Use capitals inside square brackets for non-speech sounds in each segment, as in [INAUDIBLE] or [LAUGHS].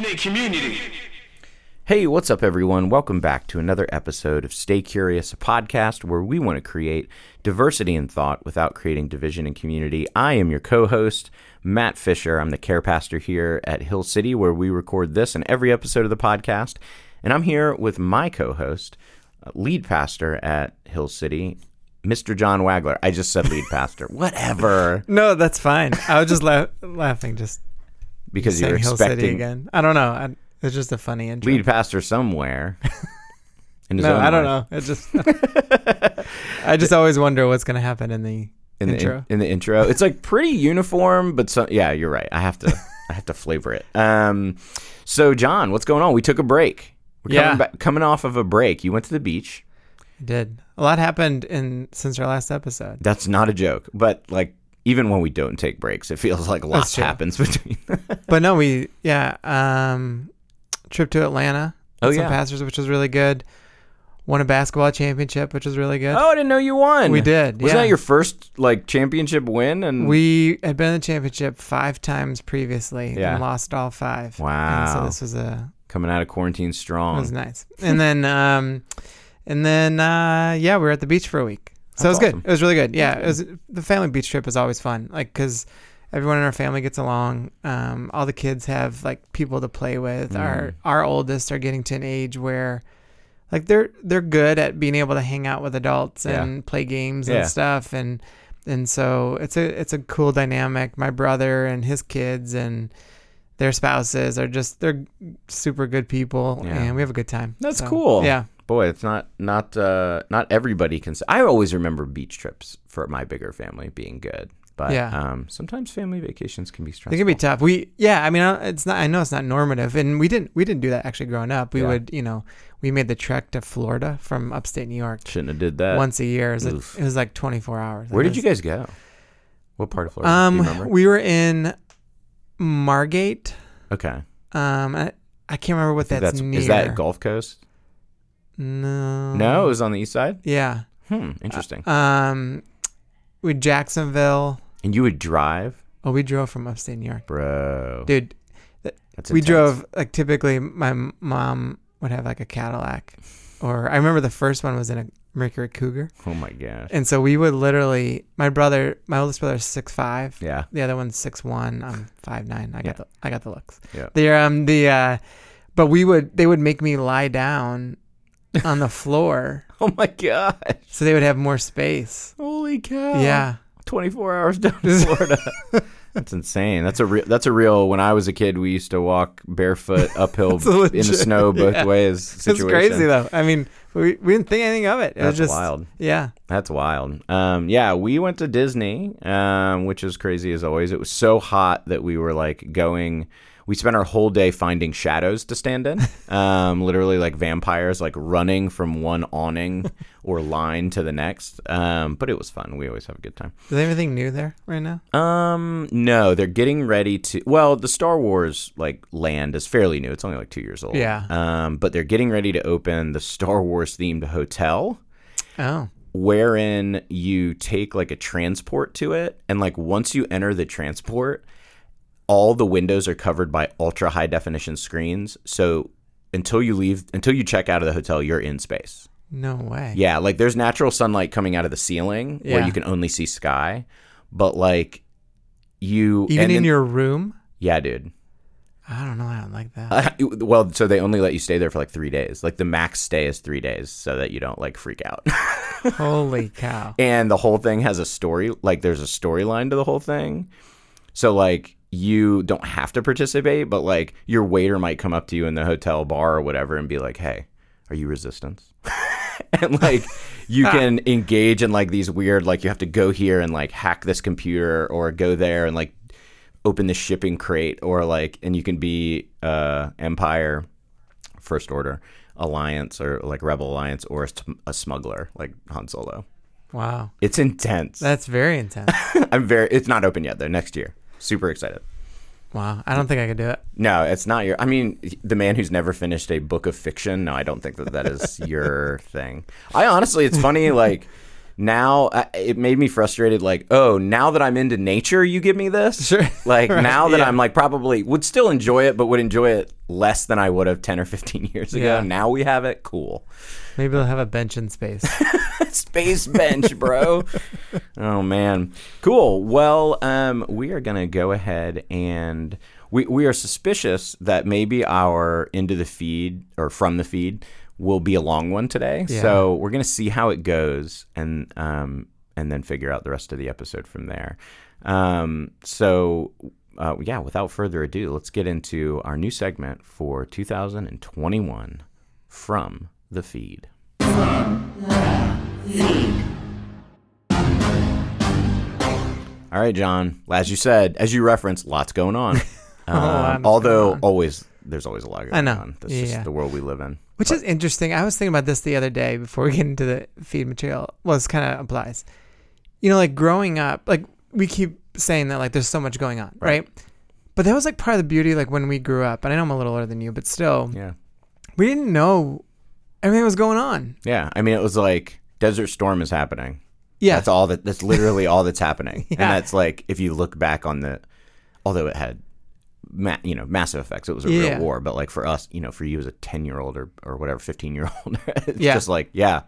mean community. Hey, what's up, everyone? Welcome back to another episode of Stay Curious, a podcast where we want to create diversity in thought without creating division in community. I am your co host, Matt Fisher. I'm the care pastor here at Hill City, where we record this and every episode of the podcast. And I'm here with my co host, lead pastor at Hill City, Mr. John Wagler. I just said lead pastor. [LAUGHS] Whatever. No, that's fine. I was just la- laughing, just Because you're Hill City expecting again. I don't know. I, it's just a funny intro. lead pastor somewhere. [LAUGHS] In his no, own I don't life. know. It's just [LAUGHS] I just always wonder what's going to happen in the in the intro. in the intro. It's like pretty uniform, but so yeah, you're right. I have to [LAUGHS] I have to flavor it. Um, so John, what's going on? We took a break. We're Yeah. coming back, coming off of a break. You went to the beach. I did. A lot happened in since our last episode. That's not a joke, but like even when we don't take breaks, it feels like lots happens [LAUGHS] between. But no, we yeah, um trip to Atlanta. Oh, some yeah. pastors, which was really good. Won a basketball championship, which was really good. oh, I didn't know you won. We did, Wasn't yeah. that your first like championship win? And We had been in the championship five times previously Yeah. and lost all five. And Wow. so this was a coming out of quarantine It strong. was nice. And then, um, and then, uh, yeah, we were at the beach for a week. So it was That's good. It was really good. Yeah, it was the family beach trip is always fun. Like, cause everyone in our family gets along. Um, all the kids have like people to play with. Mm. Our our oldest are getting to an age where, like, they're they're good at being able to hang out with adults Yeah. and play games Yeah. and stuff. And and so it's a it's a cool dynamic. My brother and his kids and their spouses are just they're super good people Yeah. and we have a good time. That's So, cool. Yeah. Boy, it's not not uh, not everybody can. I always remember beach trips for my bigger family being good, but Yeah. um, sometimes family vacations can be stressful. They can be tough. We yeah, I mean it's not I know it's not normative and we didn't we didn't do that actually growing up. We Yeah. would, you know, we made the trek to Florida from upstate New York Shouldn't have did that. once a year. It was, oof. it was like 24 hours. Where did you guys go? What part of Florida? Um we were in Margate. okay, Um I, I can't remember what that's, that's near. is that Gulf Coast? No. No, it was on the east side. Yeah. Hmm, interesting. Um we Jacksonville. and you would drive, Oh, we drove from upstate New York. bro. Dude, that's we intense. drove like typically my m- mom would have like a Cadillac or I remember the first one was in a Mercury Cougar. Oh my gosh. And so we would literally my brother my oldest brother is six five. Yeah. The other one's six one. I'm five nine. I got Yeah. the I got the looks. Yeah. They're um the uh but we would they would make me lie down on the floor [LAUGHS] Oh my god! so they would have more space. Holy cow. Yeah. 24 hours down to Florida. [LAUGHS] That's insane. That's a real. That's a real. When I was a kid, we used to walk barefoot [LAUGHS] uphill It's a in the snow both yeah. ways. It's crazy though. I mean, we, we didn't think anything of it. It That's was just wild. Yeah. That's wild. Um, yeah, we went to Disney, um, which is crazy as always. It was so hot that we were like going. We spent our whole day finding shadows to stand in, [LAUGHS] um, literally like vampires, like running from one awning [LAUGHS] or line to the next. Um, but it was fun. We always have a good time. Is there anything new there right now? Um, no, they're getting ready to. Well, the Star Wars like land is fairly new. It's only like two years old. Yeah. Um, but they're getting ready to open the Star Wars themed hotel, Oh. wherein you take like a transport to it, and like once you enter the transport, all the windows are covered by ultra high definition screens. So until you leave, until you check out of the hotel, you're in space. No way. Yeah, like there's natural sunlight coming out of the ceiling where you can only see sky, but like you Even in then- your room? yeah, dude. I don't know. I don't like that. [LAUGHS] Uh, well, so they only let you stay there for like three days. Like the max stay is three days, so that you don't like freak out. [LAUGHS] Holy cow. and the whole thing has a story. Like there's a storyline to the whole thing. So like you don't have to participate, but like your waiter might come up to you in the hotel bar or whatever and be like, "Hey, are you resistance?" [LAUGHS] and like you can engage in like these weird like you have to go here and like hack this computer or go there and like open the shipping crate or like and you can be uh empire first order alliance or like rebel alliance or a, sm- a smuggler like han solo Wow. it's intense That's very [LAUGHS] intense. i'm very it's not open yet though next year super excited wow. I don't think I could do it. no it's not your i mean the man who's never finished a book of fiction no i don't think that that is your [LAUGHS] thing i honestly it's funny like now uh, it made me frustrated. Like, oh, now that I'm into nature, you give me this. [LAUGHS] Sure. Like Right, now that yeah. I'm like probably would still enjoy it, but would enjoy it less than I would have ten or fifteen years ago. Yeah. Now we have it. Cool. Maybe they'll have a bench in space. [LAUGHS] Space bench, bro. oh man, cool. Well, um, we are gonna go ahead and we we are suspicious that maybe our into the feed or from the feed will be a long one today. Yeah. So we're gonna see how it goes and um and then figure out the rest of the episode from there. Um, so. Uh, yeah, without further ado, let's get into our new segment for 2021 from the feed. All right, John. As you said, as you referenced, lots going on. [LAUGHS] Um, although going on. always there's always a lot going I know. on. That's Yeah. just the world we live in. Which is interesting. I was thinking about this the other day before we get into the feed material. Well, this kind of applies. You know, like growing up, like we keep saying that like there's so much going on, Right. right? But that was like part of the beauty, like when we grew up. And I know I'm a little older than you, but still, Yeah. we didn't know everything was going on. Yeah. I mean, it was like Desert Storm is happening. Yeah, That's all that. That's literally all that's happening. [LAUGHS] And that's like if you look back on the, although it had, ma- you know, massive effects. It was a Yeah. real war. But like for us, you know, for you as a ten year old or or whatever, fifteen year old, [LAUGHS] it's Yeah. just like yeah,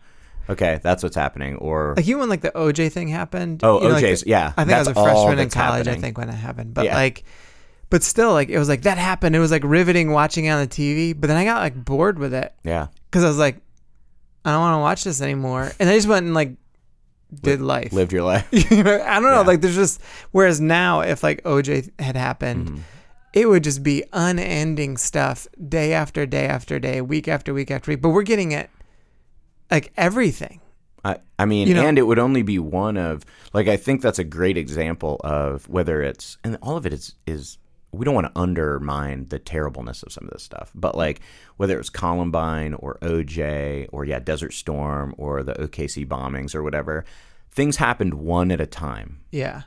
okay, that's what's happening. Or like even when like the OJ thing happened. oh, you know, OJ's the- yeah. I think I was a freshman in college. I think when it happened, but Yeah. like, but still, like it was like that happened. It was like riveting watching it on the TV. But then I got like bored with it Yeah. because I was like, I don't want to watch this anymore, and I just went and like did life. Lived your life. You [LAUGHS] know, I don't know. Yeah. Like there's just whereas now, if like OJ had happened, Mm-hmm. It would just be unending stuff, day after day after day, week after week after week. But we're getting it like everything. I, I mean, You know- and it would only be one of like I think that's a great example of whether it's and all of it is is we don't want to undermine the terribleness of some of this stuff, but like whether it was Columbine or OJ or yeah Desert Storm or the OKC bombings or whatever, things happened one at a time Yeah.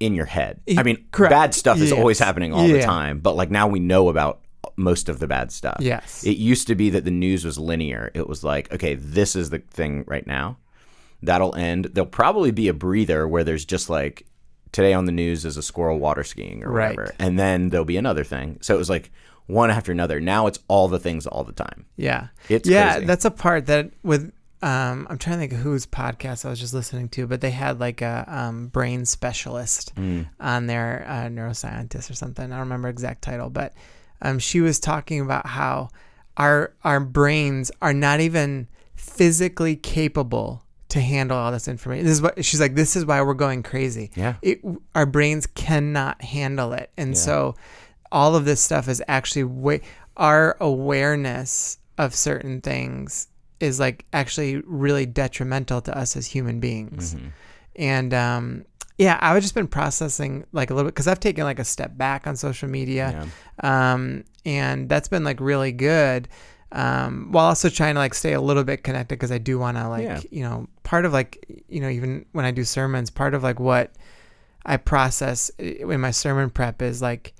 In your head. I mean, correct. bad stuff is Yes. always happening all the time, but like now we know about most of the bad stuff. Yes. It used to be that the news was linear. It was like, okay, this is the thing right now. That'll end. There'll probably be a breather where there's just like today on the news is a squirrel water skiing or Right. whatever. And then there'll be another thing. So it was like one after another. Now it's all the things all the time. Yeah. It's yeah, crazy. that's a part that with um I'm trying to think of whose podcast I was just listening to, but they had like a um, brain specialist Mm. on their uh, neuroscientist or something. I don't remember exact title, but um she was talking about how our our brains are not even physically capable to handle all this information. This is what she's like. This is why we're going crazy. Yeah. it, our brains cannot handle it, and so all of this stuff is actually way our awareness of certain things is like actually really detrimental to us as human beings. And um, yeah, I've just been processing like a little bit because I've taken like a step back on social media, um, and that's been like really good. Um, while also trying to like stay a little bit connected because I do want to like Yeah. you know part of like you know even when I do sermons, part of like what I process i- in my sermon prep is like,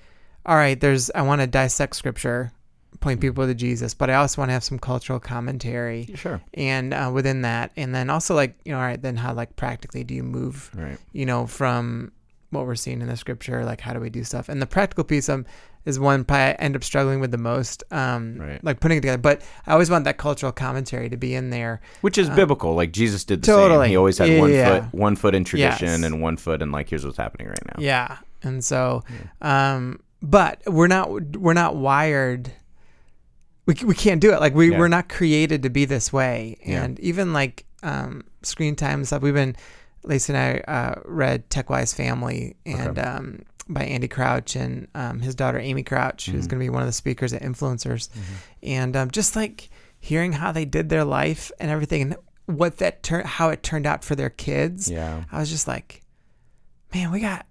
all right, there's I want to dissect scripture, point people to Jesus, but I also want to have some cultural commentary Sure. and uh, within that, and then also like you know, all right, then how like practically do you move, Right. you know, from what we're seeing in the scripture, like how do we do stuff, and the practical piece um, is one I end up struggling with the most, um, Right. like putting it together. But I always want that cultural commentary to be in there. Which is biblical. Like Jesus did the same. Totally. He always had one Yeah. foot one foot in tradition Yes. and one foot in like here's what's happening right now. Yeah, and so, um, but we're not we're not wired. We, we can't do it. Like we Yeah. we're not created to be this way. Yeah. And even like um, screen time and stuff. We've been Lacey and I uh, read TechWise Family and um, by Andy Crouch and um, his daughter Amy Crouch, Mm-hmm. who's going to be one of the speakers at Influencers, and um, just like hearing how they did their life and everything and what that turned how it turned out for their kids. Yeah. I was just like, man, we got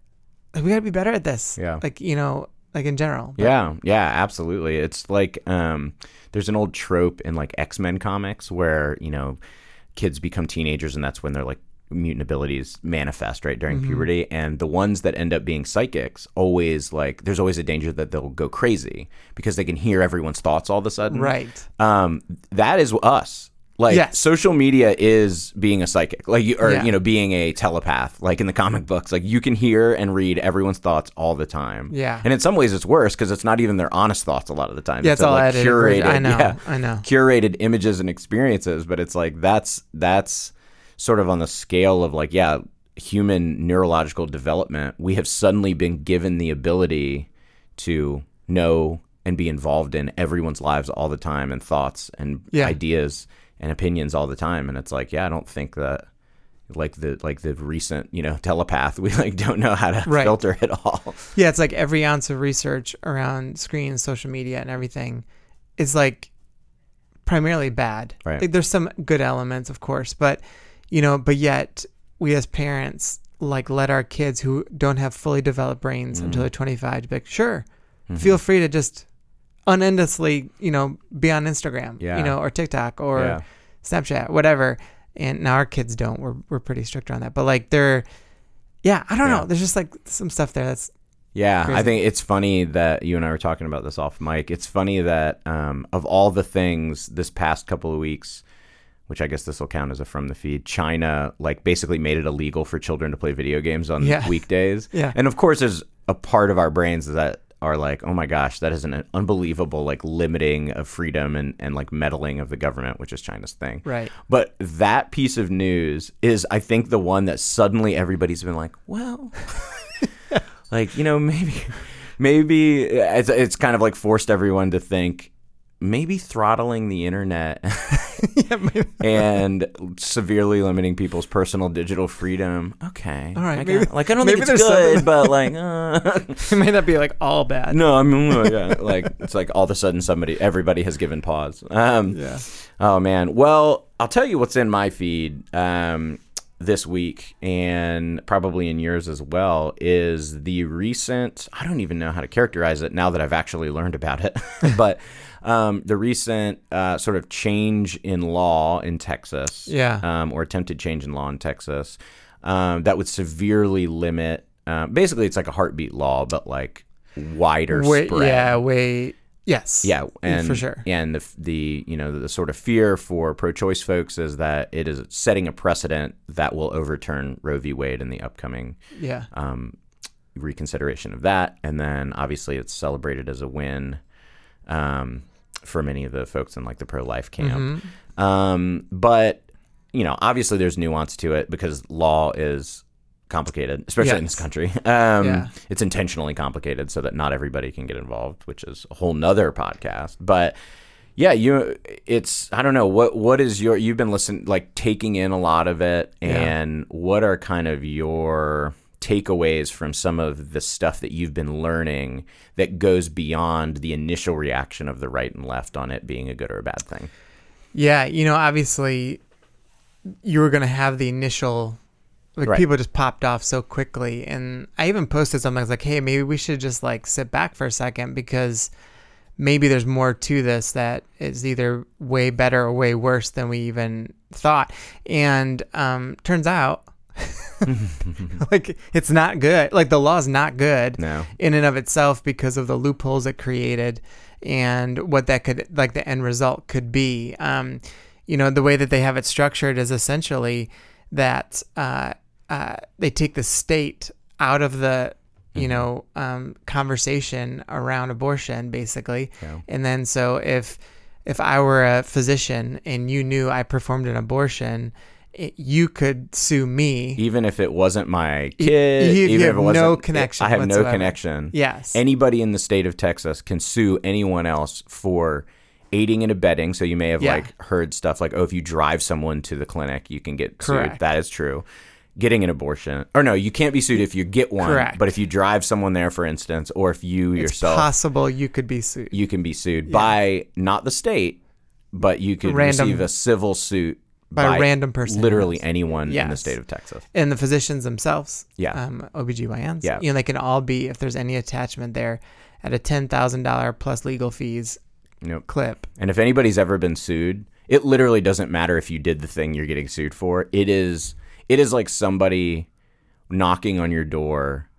we got to be better at this. Yeah. Like you know, like in general. But- Yeah, yeah, absolutely. It's like um, there's an old trope in like X Men comics where you know kids become teenagers and that's when their like mutant abilities manifest right during puberty and the ones that end up being psychics always like there's always a danger that they'll go crazy because they can hear everyone's thoughts all of a sudden Right. um, that is us Like Yes. social media is being a psychic, like you, or Yeah. you know, being a telepath. Like in the comic books, like you can hear and read everyone's thoughts all the time. Yeah. and in some ways, it's worse because it's not even their honest thoughts a lot of the time. Yeah, it's a, all like edited curated. I know, yeah, I know. curated images and experiences. But it's like that's that's sort of on the scale of like yeah, human neurological development. We have suddenly been given the ability to know and be involved in everyone's lives all the time and thoughts and Yeah. ideas and opinions all the time and it's like yeah i don't think that like the like the recent you know [LAUGHS] telepath we like don't know how to Right. filter it all Yeah, it's like every ounce of research around screens, social media, and everything is like primarily bad. Right. Like, there's some good elements, of course, but you know, but yet we as parents like let our kids who don't have fully developed brains Mm. until they're 25 to be like, sure, Mm-hmm. feel free to just unendlessly, you know, be on Instagram, Yeah. you know, or TikTok or Yeah. Snapchat, whatever. And now our kids don't. We're we're pretty strict on that. But like they're, yeah, I don't Yeah. know. There's just like some stuff there that's Yeah, I think it's funny that you and I were talking about this off mic. It's funny that um, of all the things this past couple of weeks, which I guess this will count as a from the feed, China like basically made it illegal for children to play video games on Yeah. weekdays. [LAUGHS] Yeah. and of course, there's a part of our brains that are like, oh my gosh, that is an unbelievable like limiting of freedom and and like meddling of the government, which is China's thing. Right. But that piece of news is, I think, the one that suddenly everybody's been like, well, [LAUGHS] like you know, maybe, maybe it's it's kind of like forced everyone to think maybe throttling the internet [LAUGHS] yeah, [LAUGHS] and severely limiting people's personal digital freedom. Okay, All right, I maybe- got- like I don't think it's good, but like. Uh, [LAUGHS] it may not be like all bad. no, I mean, yeah, like it's like all of a sudden somebody, everybody has given pause. Um, Yeah. Oh man. Well, I'll tell you what's in my feed um, this week, and probably in yours as well, is the recent. I don't even know how to characterize it now that I've actually learned about it, but um, the recent uh, sort of change in law in Texas, Yeah. um, or attempted change in law in Texas, um, that would severely limit. Uh, basically, it's like a heartbeat law, but like wider Wait, spread. yeah, wait. Yes. Yeah, and for sure. And the the you know the, sort of fear for pro-choice folks is that it is setting a precedent that will overturn Roe v. Wade in the upcoming Yeah. um, reconsideration of that, and then obviously it's celebrated as a win um, for many of the folks in like the pro-life camp. Mm-hmm. Um, but you know, obviously there's nuance to it because law is complicated, especially in this country. [LAUGHS] Um, Yeah. It's intentionally complicated so that not everybody can get involved, which is a whole nother podcast. But yeah, you, it's I don't know what what is your you've been listening like taking in a lot of it, Yeah. and what are kind of your takeaways from some of the stuff that you've been learning that goes beyond the initial reaction of the right and left on it being a good or a bad thing. Yeah. You know, obviously, you were gonna have the initial. Like Right. people just popped off so quickly, and I even posted something I was like, "Hey, maybe we should just like sit back for a second because maybe there's more to this that is either way better or way worse than we even thought." And um, turns out, [LAUGHS] like it's not good. Like the law's not good. No. in and of itself because of the loopholes it created and what that could like the end result could be um you know the way that they have it structured is essentially that uh, uh, they take the state out of the you know um, conversation around abortion basically Yeah. and then so if if i were a physician and you knew i performed an abortion it, you could sue me even if it wasn't my kid, you- you even have if it wasn't, no connection I have no connection. yes Anybody in the state of Texas can sue anyone else for aiding and abetting. So you may have Yeah. like heard stuff like, oh, if you drive someone to the clinic, you can get Correct. sued. That is true. Getting an abortion, or no, you can't be sued if you get one. Correct. But if you drive someone there, for instance, or if you it's yourself, possible you could be sued you can be sued by not the state, but you could Random- receive a civil suit By a random person. literally anyone in the state of Texas. and the physicians themselves, Yeah. um, OBGYNs, Yeah. you know, they can all be, if there's any attachment there, at a $10,000 plus legal fees Nope. clip. And if anybody's ever been sued, it literally doesn't matter if you did the thing you're getting sued for. It is it is like somebody knocking on your door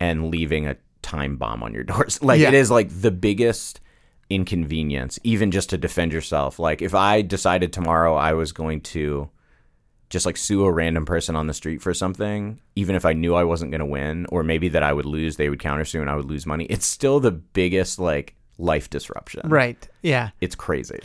and leaving a time bomb on your [LAUGHS] doors. Like Yeah. it is like the biggest inconvenience, even just to defend yourself. Like if I decided tomorrow I was going to just like sue a random person on the street for something, even if I knew I wasn't going to win, or maybe that I would lose, they would countersue and I would lose money. It's still the biggest like life disruption. Right. Yeah. It's crazy.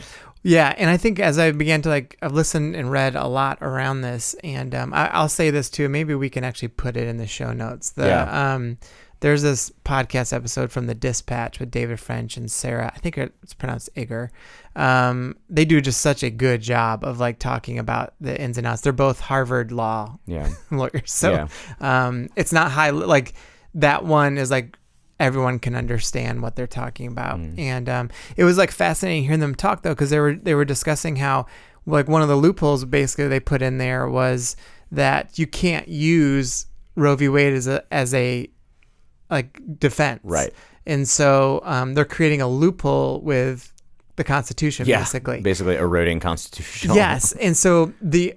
Yeah, and I think as I began to like, I've listened and read a lot around this, and um, I, I'll say this too. Maybe we can actually put it in the show notes. The Yeah. um, there's this podcast episode from the Dispatch with David French and Sarah. I think it's pronounced Isgur. Um, they do just such a good job of like talking about the ins and outs. They're both Harvard law Yeah. [LAUGHS] lawyers, so Yeah. um, it's not high like that one is like everyone can understand what they're talking about and um, it was like fascinating hearing them talk though because they were they were discussing how like one of the loopholes basically they put in there was that you can't use Roe v. Wade as a as a like defense Right. and so um, they're creating a loophole with the Constitution Yeah. basically Basically eroding constitutional. Yes. [LAUGHS] And so the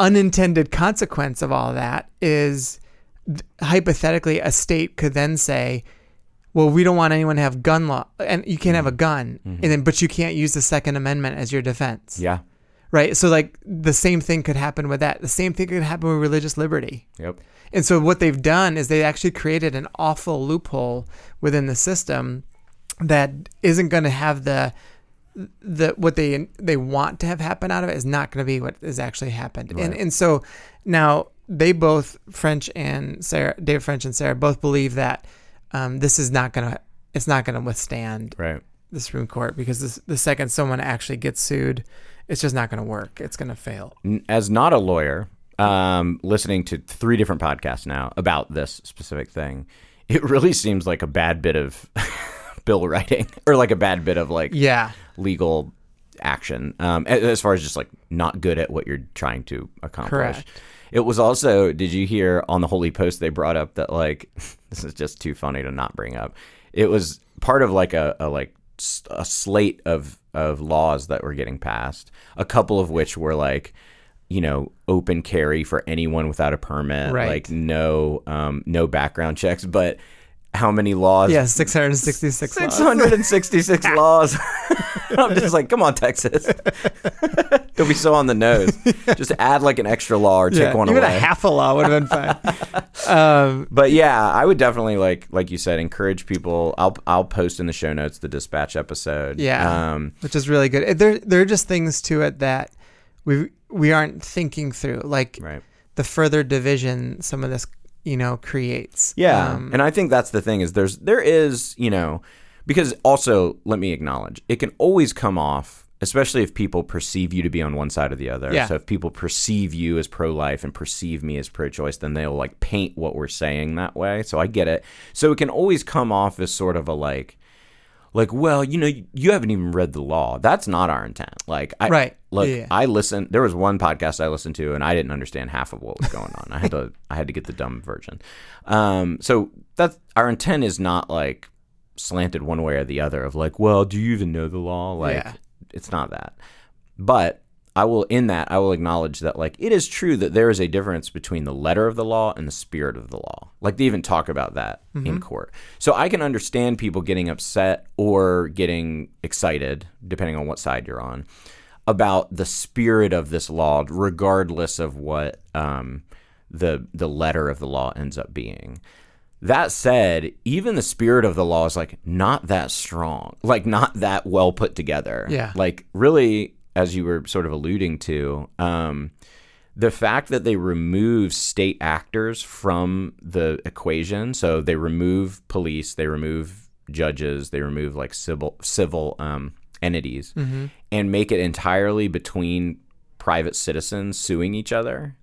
unintended consequence of all that is hypothetically a state could then say, well, we don't want anyone to have gun law and you can't have a gun and then but you can't use the second amendment as your defense. Yeah. Right? So like the same thing could happen with that. The same thing could happen with religious liberty. Yep. And so what they've done is they actually created an awful loophole within the system that isn't going to have the the what they they want to have happen out of it is not going to be what has actually happened. And Right. and so now they both French and Sarah David French and Sarah both believe that um, this is not going to it's not going to withstand Right. the Supreme Court because this, the second someone actually gets sued, it's just not going to work. It's going to fail. As not a lawyer, um, listening to three different podcasts now about this specific thing, it really seems like a bad bit of [LAUGHS] bill writing or like a bad bit of like Yeah. legal action um, as far as just like not good at what you're trying to accomplish. Correct. It was also, did you hear on the Holy Post they brought up that like [LAUGHS] this is just too funny to not bring up. It was part of like a, a like a slate of of laws that were getting passed. A couple of which were like you know open carry for anyone without a permit, Right. like no um, no background checks, but how many laws Yeah, 666 laws. 666 [LAUGHS] laws. [LAUGHS] I'm just like, come on, Texas. [LAUGHS] Don't be so on the nose. Just add like an extra law or take Yeah, one even away. a half a law would have been fine. um, but yeah, I would definitely like, like you said, encourage people. I'll I'll post in the show notes the dispatch episode. Yeah. Um, which is really good. There, there are just things to it that we we aren't thinking through, like right. the further division some of this, you know, creates. Yeah, Um, and I think that's the thing is there's there is you know because also let me acknowledge it can always come off especially if people perceive you to be on one side or the other. Yeah. So if people perceive you as pro-life and perceive me as pro-choice, then they'll like paint what we're saying that way. So I get it. So it can always come off as sort of a like like well you know you haven't even read the law. That's not our intent. Like i Right. look Yeah. i listened there was one podcast i listened to and i didn't understand half of what was going on. I had to [LAUGHS] i had to get the dumb version. Um so that's our intent is not like slanted one way or the other of like well do you even know the law? Like Yeah. it's not that. But i will in that i will acknowledge that like it is true that there is a difference between the letter of the law and the spirit of the law like they even talk about that in court so i can understand people getting upset or getting excited depending on what side you're on about the spirit of this law regardless of what um, the the letter of the law ends up being that said, even the spirit of the law is like not that strong, like not that well put together. Yeah. Like really, as you were sort of alluding to, um, the fact that they remove state actors from the equation, so they remove police, they remove judges, they remove like civil civil um, entities, and make it entirely between private citizens suing each other.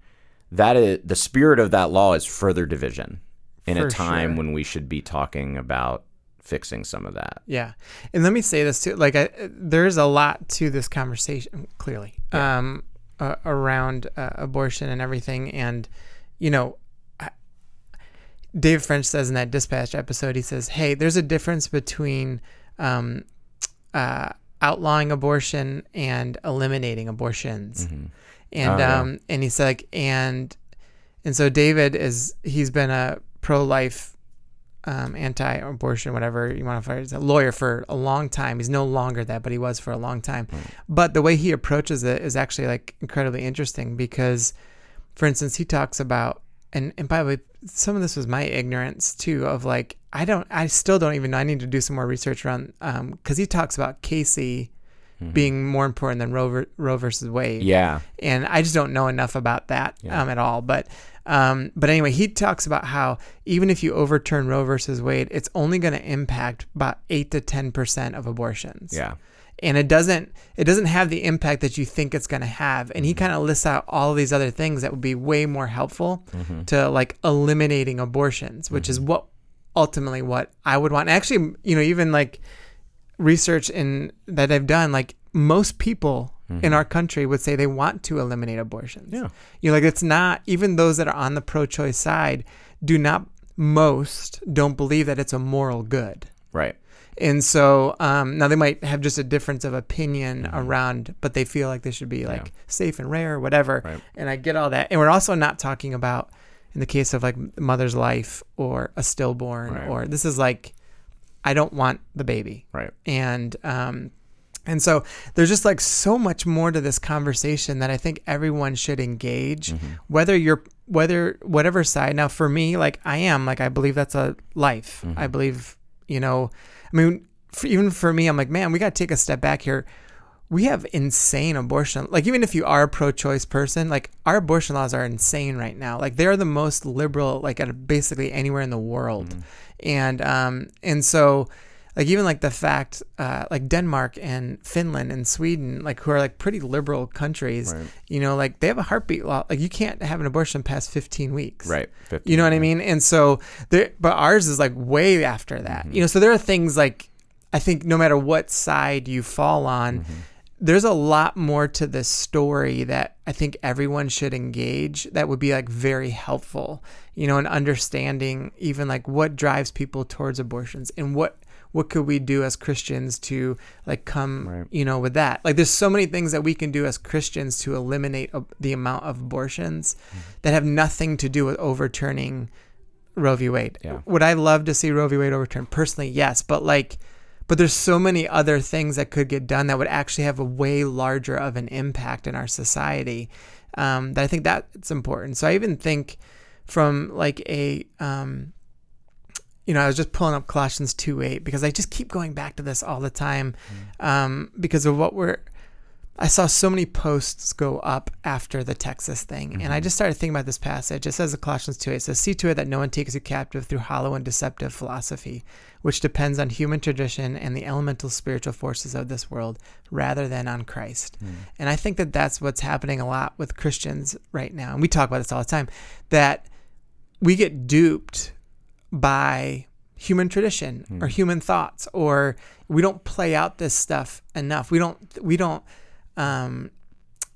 That is the spirit of that law is further division in a time sure. when we should be talking about fixing some of that. Yeah, and let me say this too. Like, I, there's a lot to this conversation, clearly, um, uh, around uh, abortion and everything. And you know, I, Dave French says in that dispatch episode, he says, "Hey, there's a difference between um, uh, outlawing abortion and eliminating abortions." And Oh, yeah. um, and he's like, and and so David is he's been a pro life um, anti-abortion, whatever you want to find. He's a lawyer for a long time. He's no longer that, but he was for a long time. But the way he approaches it is actually like incredibly interesting because, for instance, he talks about and and by the way, some of this was my ignorance too of like I don't I still don't even know. I need to do some more research around um because he talks about Casey being more important than Roe, Roe versus Wade Yeah. and I just don't know enough about that Yeah. um, at all. But um, but anyway, he talks about how even if you overturn Roe versus Wade, it's only going to impact about eight to ten percent of abortions. Yeah. and it doesn't it doesn't have the impact that you think it's going to have. And he kind of lists out all of these other things that would be way more helpful to like eliminating abortions, which is what ultimately what I would want. Actually, you know, even like research in that I've done, like most people in our country would say they want to eliminate abortions. Yeah. You know, like it's not even those that are on the pro-choice side do not most don't believe that it's a moral good. Right. And so um, now they might have just a difference of opinion around, but they feel like they should be like safe and rare or whatever. Right. And I get all that. And we're also not talking about in the case of like mother's life or a stillborn Right. or this is like I don't want the baby. Right. and um and so there's just like so much more to this conversation that I think everyone should engage whether you're whether whatever side. Now for me like I am like I believe that's a life. I believe you know I mean for, even for me I'm like man we got to take a step back here we have insane abortion like even if you are a pro-choice person like our abortion laws are insane right now like they're the most liberal like at basically anywhere in the world and um and so like even like the fact uh like denmark and finland and sweden like who are like pretty liberal countries Right. you know like they have a heartbeat law like you can't have an abortion past 15 weeks Right. 15, you know what I mean? And so there, but ours is like way after that. Mm-hmm. You know, so there are things like I think no matter what side you fall on, Mm-hmm. There's a lot more to this story that I think everyone should engage that would be like very helpful, you know, in understanding even like what drives people towards abortions and what what could we do as Christians to like come, Right. you know, with that? Like there's so many things that we can do as Christians to eliminate the amount of abortions Mm-hmm. that have nothing to do with overturning Roe v. Wade. Yeah. Would I love to see Roe v. Wade overturned? Personally, yes. But like, but there's so many other things that could get done that would actually have a way larger of an impact in our society. Um, that I think that's important. So I even think from like a, um, you know, I was just pulling up Colossians 2 8 because I just keep going back to this all the time um, because of what we're. I saw so many posts go up after the Texas thing, and I just started thinking about this passage. It says in Colossians 2 8, it says, See to it that no one takes you captive through hollow and deceptive philosophy, which depends on human tradition and the elemental spiritual forces of this world rather than on Christ. And I think that that's what's happening a lot with Christians right now. And we talk about this all the time that we get duped by human tradition or human thoughts or we don't play out this stuff enough we don't we don't um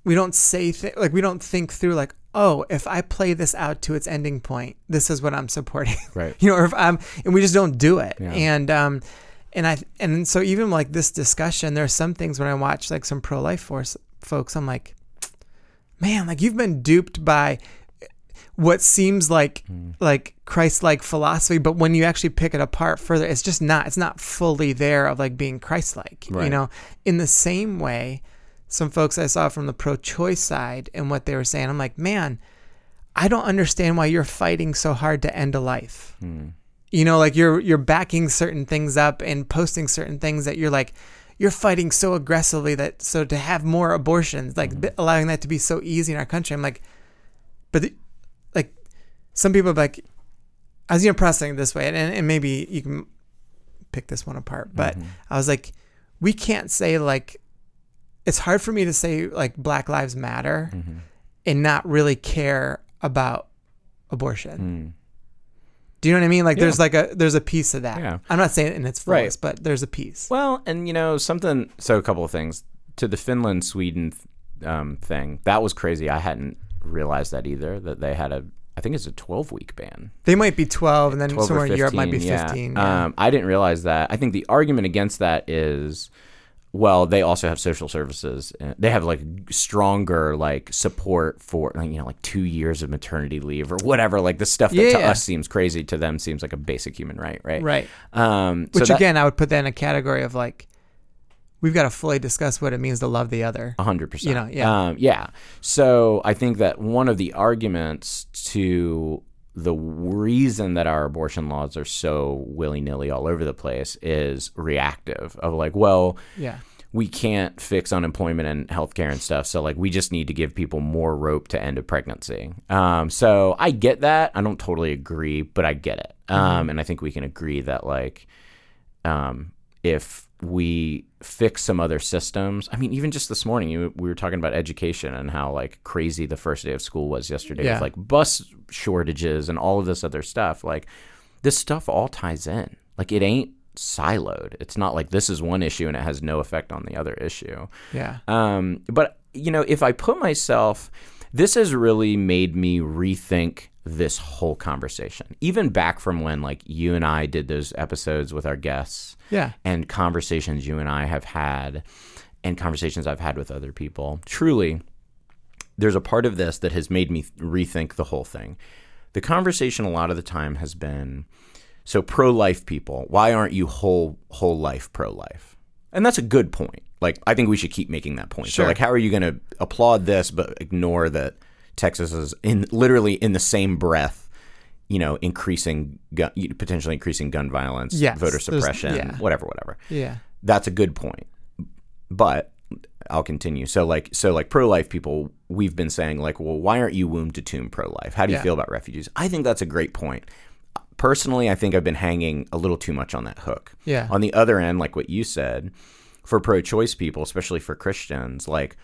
we don't say th- like we don't think through like oh if i play this out to its ending point this is what i'm supporting [LAUGHS] Right. you know or if i'm and we just don't do it Yeah. and um and i and so even like this discussion there are some things when i watch like some pro-life force folks i'm like man like you've been duped by what seems like like Christ-like philosophy, but when you actually pick it apart further, it's just not. It's not fully there of like being Christ-like. You know, in the same way, some folks I saw from the pro-choice side and what they were saying, I'm like, man, I don't understand why you're fighting so hard to end a life. Hmm. You know, like you're you're backing certain things up and posting certain things that you're like. You're fighting so aggressively that so to have more abortions, like bi- allowing that to be so easy in our country. I'm like, but the, like some people like I was you know processing this way and, and maybe you can pick this one apart but mm-hmm. I was like we can't say like it's hard for me to say like black lives matter and not really care about abortion do you know what I mean like there's like a there's a piece of that Yeah. I'm not saying it in its Right. but there's a piece Well, and you know something. So a couple of things to the Finland Sweden um, thing. That was crazy. I hadn't realized that either. That they had a. I think it's a 12 week ban. they might be 12 and then 12 or somewhere in Europe might be 15, yeah. yeah. Um, I didn't realize that. I think the argument against that is well, they also have social services. They have like stronger like support for like, you know like two years of maternity leave or whatever. Like the stuff that to Yeah. us seems crazy to them seems like a basic human right, right? Right. Um, so Which that- again, I would put that in a category of like, we've got to fully discuss what it means to love the other. A hundred percent. You know, yeah. Um, yeah. So I think that one of the arguments to the reason that our abortion laws are so willy nilly all over the place is reactive of like, well, Yeah. we can't fix unemployment and healthcare and stuff. So like we just need to give people more rope to end a pregnancy. Um, so I get that. I don't totally agree, but I get it. Um, and I think we can agree that like um, if we fix some other systems, I mean, even just this morning, you, we were talking about education and how like crazy the first day of school was yesterday Yeah. with like bus shortages and all of this other stuff. Like this stuff all ties in. Like it ain't siloed. It's not like this is one issue and it has no effect on the other issue. Yeah. Um, but you know, if I put myself, this has really made me rethink this whole conversation. Even back from when like you and I did those episodes with our guests Yeah. and conversations you and I have had and conversations I've had with other people. Truly, there's a part of this that has made me rethink the whole thing. The conversation a lot of the time has been so pro-life people, why aren't you whole whole life pro-life? And that's a good point. Like I think we should keep making that point. Sure. So like how are you going to applaud this but ignore that Texas is in literally in the same breath, you know, increasing gun, potentially increasing gun violence, Yes, voter suppression, yeah. whatever, whatever Yeah. that's a good point. But I'll continue. So like so like pro life people, we've been saying like, well, why aren't you womb to tomb pro life? How do you Yeah. feel about refugees? I think that's a great point. Personally, I think I've been hanging a little too much on that hook. Yeah. On the other end, like what you said, for pro choice people, especially for Christians, like,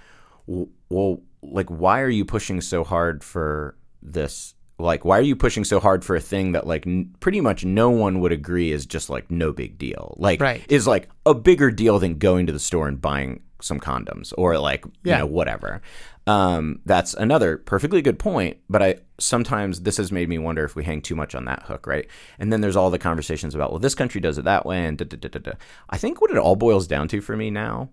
well, like why are you pushing so hard for this? Like, why are you pushing so hard for a thing that like n- pretty much no one would agree is just like no big deal? Like, Right. is like a bigger deal than going to the store and buying some condoms or like Yeah. you know whatever. Um, that's another perfectly good point, but I sometimes this has made me wonder if we hang too much on that hook, right? And then there's all the conversations about well, this country does it that way, and da, da, da, da, da. I think what it all boils down to for me now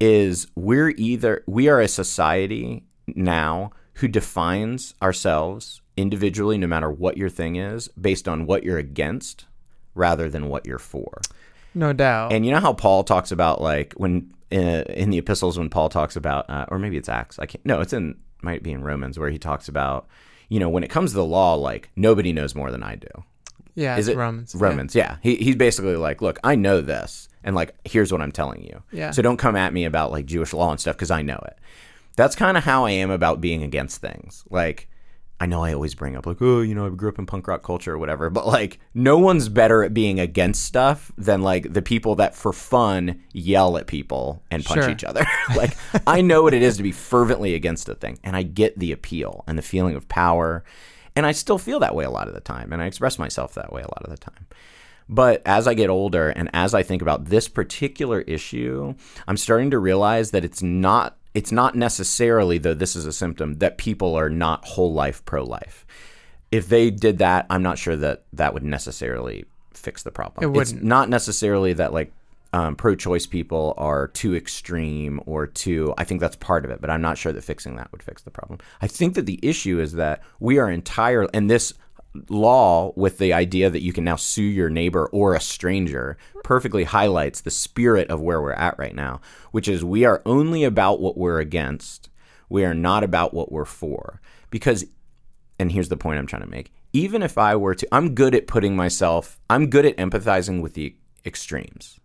is we're either we are a society now who defines ourselves individually, no matter what your thing is, based on what you're against rather than what you're for. No doubt. And you know how Paul talks about like when uh, in the epistles when Paul talks about, uh, or maybe it's Acts. I can't. No, it's in might be in Romans where he talks about, you know, when it comes to the law, like nobody knows more than I do. Yeah. Is it's it Romans. Yeah. Romans, yeah. He, he's basically like, look, I know this, and like, here's what I'm telling you. Yeah. So don't come at me about like Jewish law and stuff because I know it. That's kind of how I am about being against things. Like, I know I always bring up like, oh, you know, I grew up in punk rock culture or whatever, but like, no one's better at being against stuff than like the people that for fun yell at people and punch Sure. each other. [LAUGHS] like, I know what it is to be fervently against a thing, and I get the appeal and the feeling of power, and I still feel that way a lot of the time, and I express myself that way a lot of the time. But as I get older and as I think about this particular issue, I'm starting to realize that it's not it's not necessarily though this is a symptom that people are not whole life pro life. If they did that, I'm not sure that that would necessarily fix the problem. It It's wouldn't. not necessarily that like um, pro-choice people are too extreme or too. I think that's part of it, but I'm not sure that fixing that would fix the problem. I think that the issue is that we are entire and this law with the idea that you can now sue your neighbor or a stranger perfectly highlights the spirit of where we're at right now, which is we are only about what we're against. We are not about what we're for. Because, and here's the point I'm trying to make even if I were to, I'm good at putting myself, I'm good at empathizing with the extremes.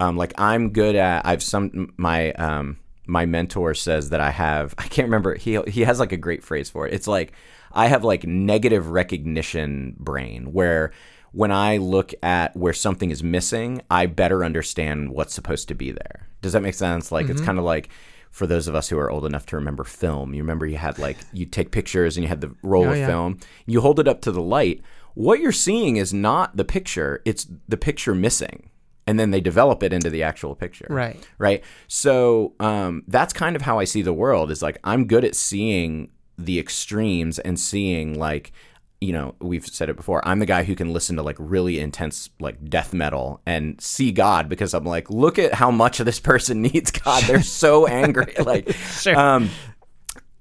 Um, like I'm good at, I've some, my, um, my mentor says that I have, [LAUGHS] I can't remember, he, he has like a great phrase for it. It's like, I have like negative recognition brain where when I look at where something is missing, I better understand what's supposed to be there. Does that make sense? Like it's kind of like for those of us who are old enough to remember film, you remember you had like you take pictures and you had the roll Oh, of yeah. film, you hold it up to the light. What you're seeing is not the picture, it's the picture missing. And then they develop it into the actual picture Right. right so um, that's kind of how i see the world is like i'm good at seeing the extremes and seeing like you know, we've said it before. I'm the guy who can listen to like really intense like death metal and see God because I'm like, look at how much of this person [LAUGHS] needs God. They're so angry. Like, [LAUGHS] Sure. um,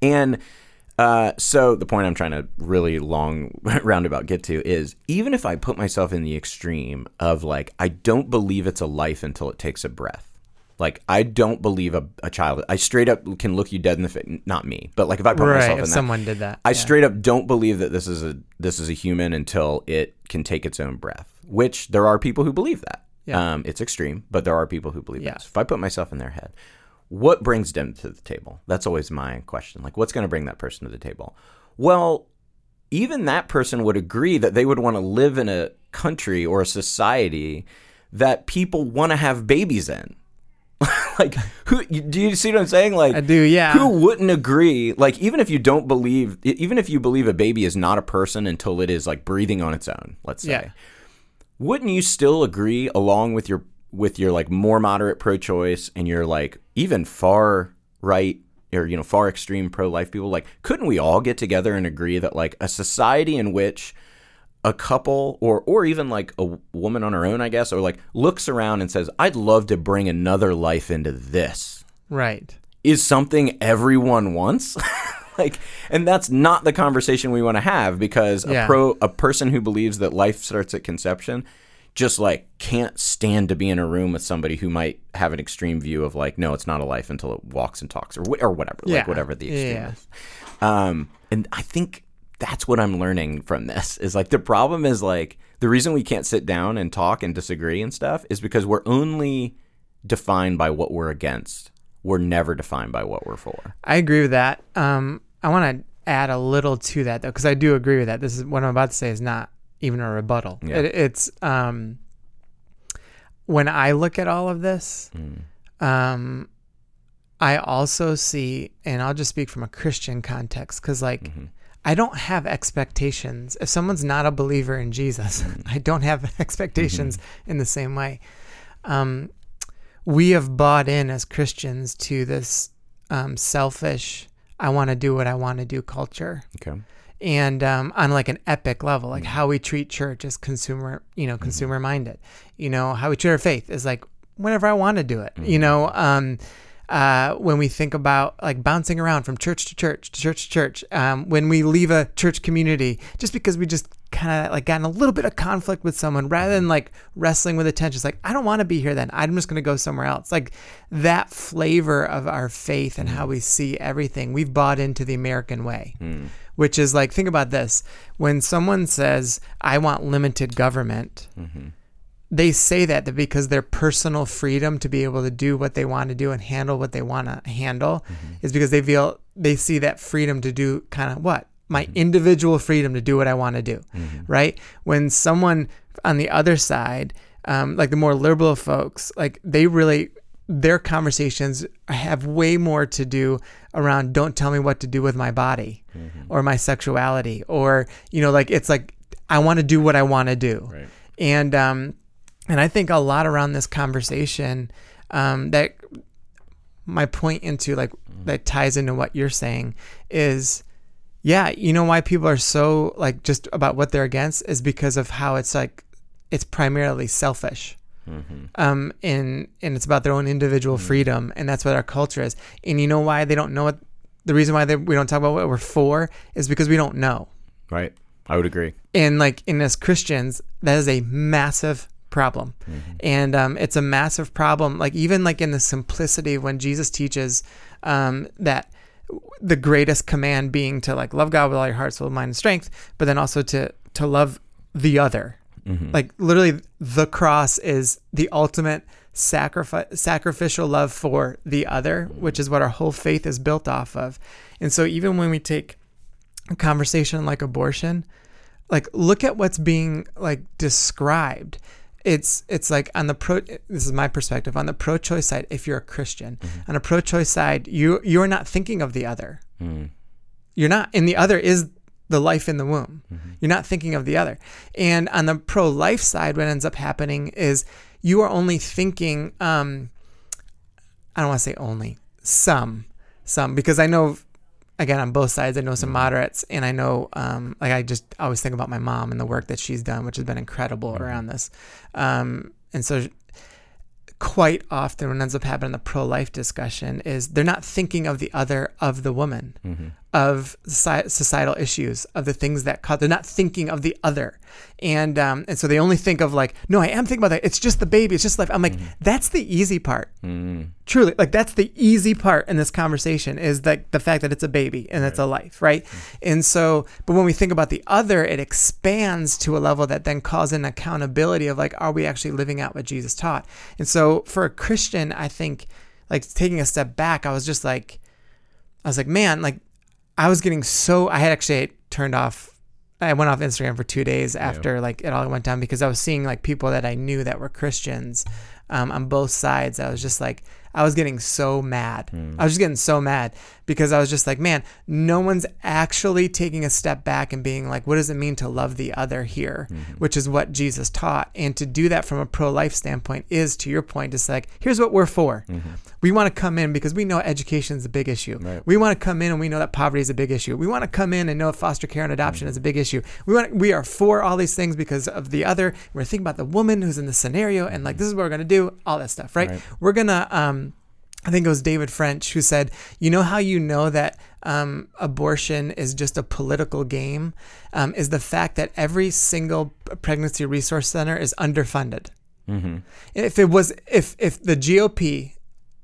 and uh, so the point I'm trying to really long [LAUGHS] roundabout get to is even if I put myself in the extreme of like I don't believe it's a life until it takes a breath. Like I don't believe a, a child. I straight up can look you dead in the face. Not me, but like if I put right. myself in that, someone did that. I yeah. straight up don't believe that this is a this is a human until it can take its own breath. Which there are people who believe that. Yeah. Um, it's extreme, but there are people who believe Yeah. that. So if I put myself in their head, what brings them to the table? That's always my question. Like, what's going to bring that person to the table? Well, even that person would agree that they would want to live in a country or a society that people want to have babies in. [LAUGHS] like, who do you see what I'm saying? Like, I do, yeah. Who wouldn't agree? Like, even if you don't believe, even if you believe a baby is not a person until it is like breathing on its own, let's say, Yeah. wouldn't you still agree along with your with your like more moderate pro-choice and your like even far right or you know far extreme pro-life people like couldn't we all get together and agree that like a society in which a couple or or even like a woman on her own I guess or like looks around and says I'd love to bring another life into this Right. is something everyone wants [LAUGHS] like and that's not the conversation we want to have because Yeah. a pro a person who believes that life starts at conception just like can't stand to be in a room with somebody who might have an extreme view of like no it's not a life until it walks and talks or wh- or whatever Yeah. like whatever the extreme Yeah. is um and i think that's what i'm learning from this is like the problem is like the reason we can't sit down and talk and disagree and stuff is because we're only defined by what we're against we're never defined by what we're for I agree with that. Um, I want to add a little to that though, because I do agree with that. This is what I'm about to say is not even a rebuttal. Yeah. It, it's um, when I look at all of this, um, I also see, and I'll just speak from a Christian context, because like. I don't have expectations. If someone's not a believer in Jesus, [LAUGHS] I don't have [LAUGHS] expectations in the same way. Um, we have bought in as Christians to this um, selfish, I want to do what I want to do culture. okay And um, on like an epic level, like how we treat church is consumer, you know, consumer minded. You know, how we treat our faith is like whenever I want to do it. You know, um, uh, when we think about like bouncing around from church to church to church to church, um, when we leave a church community, just because we just kind of like got in a little bit of conflict with someone, rather than like wrestling with attention, it's like I don't want to be here. Then I'm just going to go somewhere else. Like that flavor of our faith and how we see everything, we've bought into the American way, which is like think about this: when someone says I want limited government mm-hmm. they say that because their personal freedom to be able to do what they want to do and handle what they want to handle mm-hmm. is because they feel they see that freedom to do kind of what? My mm-hmm. individual freedom to do what I want to do, right? When someone on the other side, um, like the more liberal folks, like they really their conversations have way more to do around don't tell me what to do with my body or my sexuality or you know like it's like I want to do what I want to do. Right. and um and I think a lot around this conversation um, that my point into like that ties into what you're saying is yeah you know why people are so like just about what they're against is because of how it's like it's primarily selfish um and and it's about their own individual freedom and that's what our culture is. And you know why they don't know what the reason why they, we don't talk about what we're for is because we don't know. Right. I would agree. And like in as Christians, that is a massive problem, and um, it's a massive problem. Like even like in the simplicity when Jesus teaches um, that the greatest command being to like love God with all your heart, soul, mind, and strength, but then also to to love the other. Mm-hmm. Like literally, the cross is the ultimate sacrifice, sacrificial love for the other, mm-hmm. which is what our whole faith is built off of. And so even when we take a conversation like abortion, like look at what's being like described. It's it's like on the pro this is my perspective on the pro-choice side if you're a christian mm-hmm. on a pro-choice side you you're not thinking of the other. Mm. You're not and the other is the life in the womb you're not thinking of the other and on the pro-life side what ends up happening is you are only thinking um i don't want to say only some some because i know again on both sides. I know Mm-hmm. some moderates, and I know um, like I just always think about my mom and the work that she's done, which has been incredible Mm-hmm. around this. Um, and so quite often what ends up happening in the pro-life discussion is they're not thinking of the other of the woman Mm-hmm. Of societal issues of the things that cause they're not thinking of the other. And um, and so they only think of like no i am thinking about that. It's just the baby. It's just life. I'm like Mm-hmm. that's the easy part. Truly like that's the easy part in this conversation is like the fact that it's a baby and it's a life right? Mm-hmm. and so but when we think about the other it expands to a level that then calls in accountability of like are we actually living out what jesus taught? And so for a christian i think like taking a step back i was just like i was like man like i was getting so i had actually turned off I went off Instagram for two days after like it all went down because I was seeing like people that I knew that were Christians um, on both sides. I was just like, I was getting so mad. Hmm. I was just getting so mad because I was just like, man, no one's actually taking a step back and being like, what does it mean to love the other here, hmm. which is what Jesus taught. And to do that from a pro life standpoint is, to your point, just like, here's what we're for. Hmm. We want to come in because we know education is a big issue. We want to come in and we know that poverty is a big issue. We want to come in and know foster care and adoption is a big issue. We want we are for all these things because of the other. We're thinking about the woman who's in the scenario and like this is what we're gonna do, all that stuff, right? Right. We're gonna um I think it was David French who said, "You know how you know that um, abortion is just a political game, um, is the fact that every single pregnancy resource center is underfunded. If it was, if if the GOP,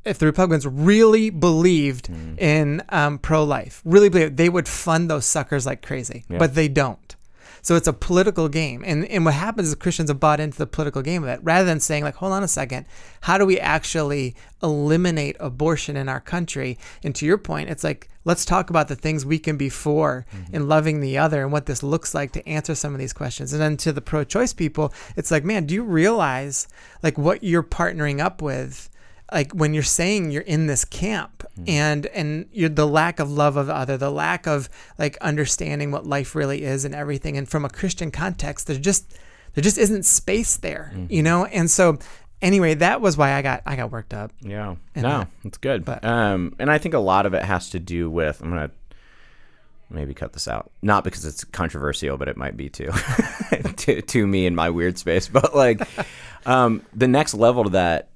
if the Republicans really believed in um, pro-life, really believed, they would fund those suckers like crazy, but they don't. So it's a political game. And and what happens is Christians have bought into the political game of it rather than saying like, hold on a second, how do we actually eliminate abortion in our country? And to your point, it's like, let's talk about the things we can be for mm-hmm. in loving the other and what this looks like to answer some of these questions. And then to the pro-choice people, it's like, man, do you realize like what you're partnering up with? Like when you're saying you're in this camp and and you're the lack of love of the other the lack of like understanding what life really is and everything and from a christian context there's just there just isn't space there you know and so anyway that was why i got i got worked up Yeah. No, that- it's good. but- um, and I think a lot of it has to do with. I'm gonna maybe cut this out, not because it's controversial, but it might be too, [LAUGHS] to, to me in my weird space. But like, [LAUGHS] um, the next level to that,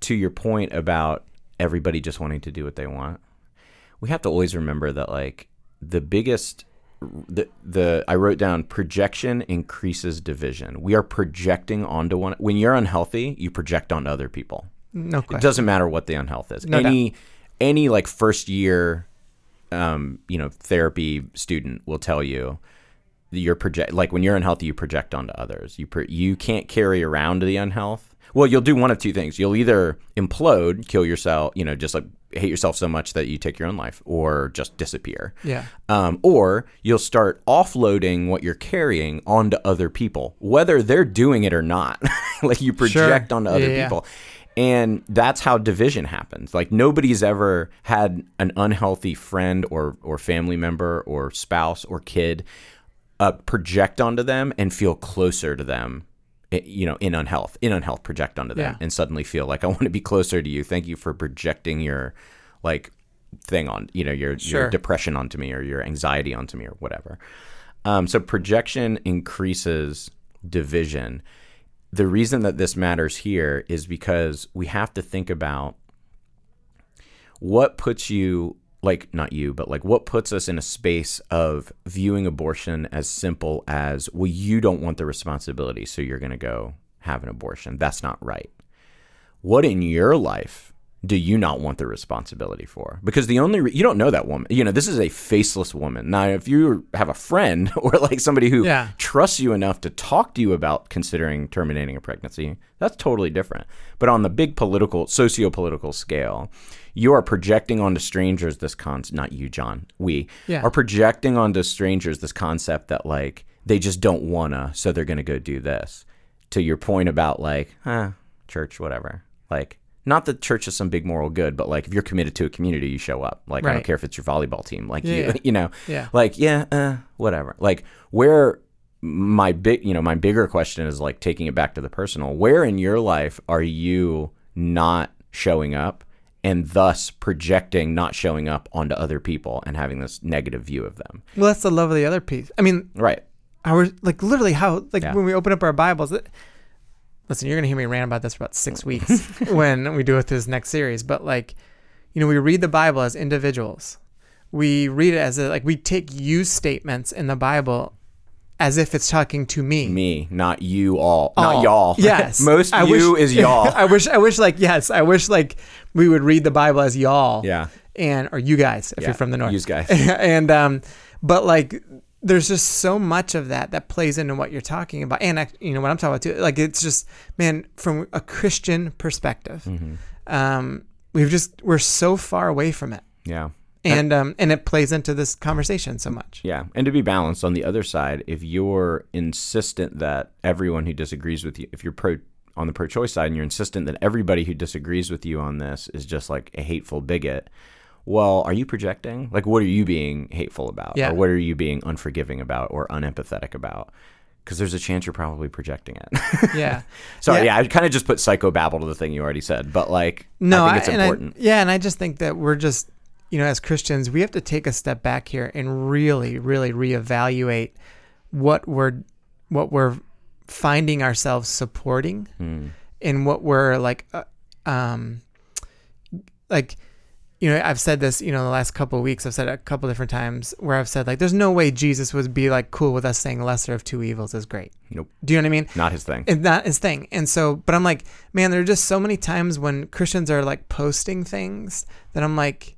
to your point about everybody just wanting to do what they want, we have to always remember that like the biggest the the I wrote down projection increases division. We are projecting onto one when you're unhealthy, you project onto other people. no It doesn't matter what the unhealth is. No any any like first year um, you know, therapy student will tell you that you're project like when you're unhealthy, you project onto others. You pro- you can't carry around the unhealth. Well, you'll do one of two things. You'll either implode, kill yourself, you know, just like hate yourself so much that you take your own life, or just disappear. yeah Um, or you'll start offloading what you're carrying onto other people, whether they're doing it or not. [LAUGHS] like you project onto other Yeah, yeah. people. And that's how division happens. Like nobody's ever had an unhealthy friend or, or family member or spouse or kid uh, project onto them and feel closer to them. I- You know, in unhealth, in unhealth, project onto them Yeah. and suddenly feel like I want to be closer to you. Thank you for projecting your like thing on, you know, your, your depression onto me or your anxiety onto me or whatever. Um, so projection increases division. The reason that this matters here is because we have to think about what puts you like not you but like what puts us in a space of viewing abortion as simple as well you don't want the responsibility so you're going to go have an abortion. That's not right. What in your life do you not want the responsibility for? Because the only re- you don't know that woman. You know, this is a faceless woman. Now, if you have a friend [LAUGHS] or like somebody who Yeah. trusts you enough to talk to you about considering terminating a pregnancy, that's totally different. But on the big political, socio-political scale, you are projecting onto strangers this concept. Not you, John. We Yeah. are projecting onto strangers this concept that like they just don't wanna, so they're gonna go do this. To your point about like, huh, church, whatever. Like, not that church is some big moral good, but like if you're committed to a community, you show up. Like I don't care if it's your volleyball team. Like Yeah, you, yeah. [LAUGHS] you know, Yeah. like yeah, uh, whatever. Like where my big, you know, my bigger question is like taking it back to the personal. Where in your life are you not showing up and thus projecting not showing up onto other people and having this negative view of them. Well, that's the love of the other piece. I mean, Right. our like literally how like Yeah. when we open up our Bibles. It, listen, you're gonna hear me rant about this for about six weeks [LAUGHS] when we do it this next series. But like, you know, we read the Bible as individuals. We read it as a, like we take you statements in the Bible as if it's talking to me. Me, not you all. Not y'all. [LAUGHS] Yes. Most I you wish- is [LAUGHS] y'all. I wish. I wish. Like yes. I wish like we would read the Bible as y'all. yeah. And or you guys if Yeah. you're from the north. You guys. and um, but like there's just so much of that that plays into what you're talking about, and I, you know what I'm talking about too. Like it's just man, from a Christian perspective, Mm-hmm. um, we've just we're so far away from it, Yeah. and um, and it plays into this conversation so much. Yeah, and to be balanced on the other side, if you're insistent that everyone who disagrees with you, if you're pro on the pro-choice side and you're insistent that everybody who disagrees with you on this is just like a hateful bigot, well, are you projecting? Like, what are you being hateful about, Yeah. or what are you being unforgiving about or unempathetic about? Because there's a chance you're probably projecting it. [LAUGHS] Yeah. so yeah, Yeah. I kind of just put psychobabble to the thing you already said, but like, No, I think it's and important. yeah, and I just think that we're just, you know, as Christians, we have to take a step back here and really, really reevaluate what we're what we're finding ourselves supporting Hmm. and what we're like, uh, um, like. You know, I've said this, you know, in the last couple of weeks, I've said it a couple different times where I've said, like, there's no way Jesus would be like cool with us saying lesser of two evils is great. Nope, Do you know what I mean? not his thing. it's not his thing. And so, but I'm like, man, there are just so many times when Christians are like posting things that I'm like,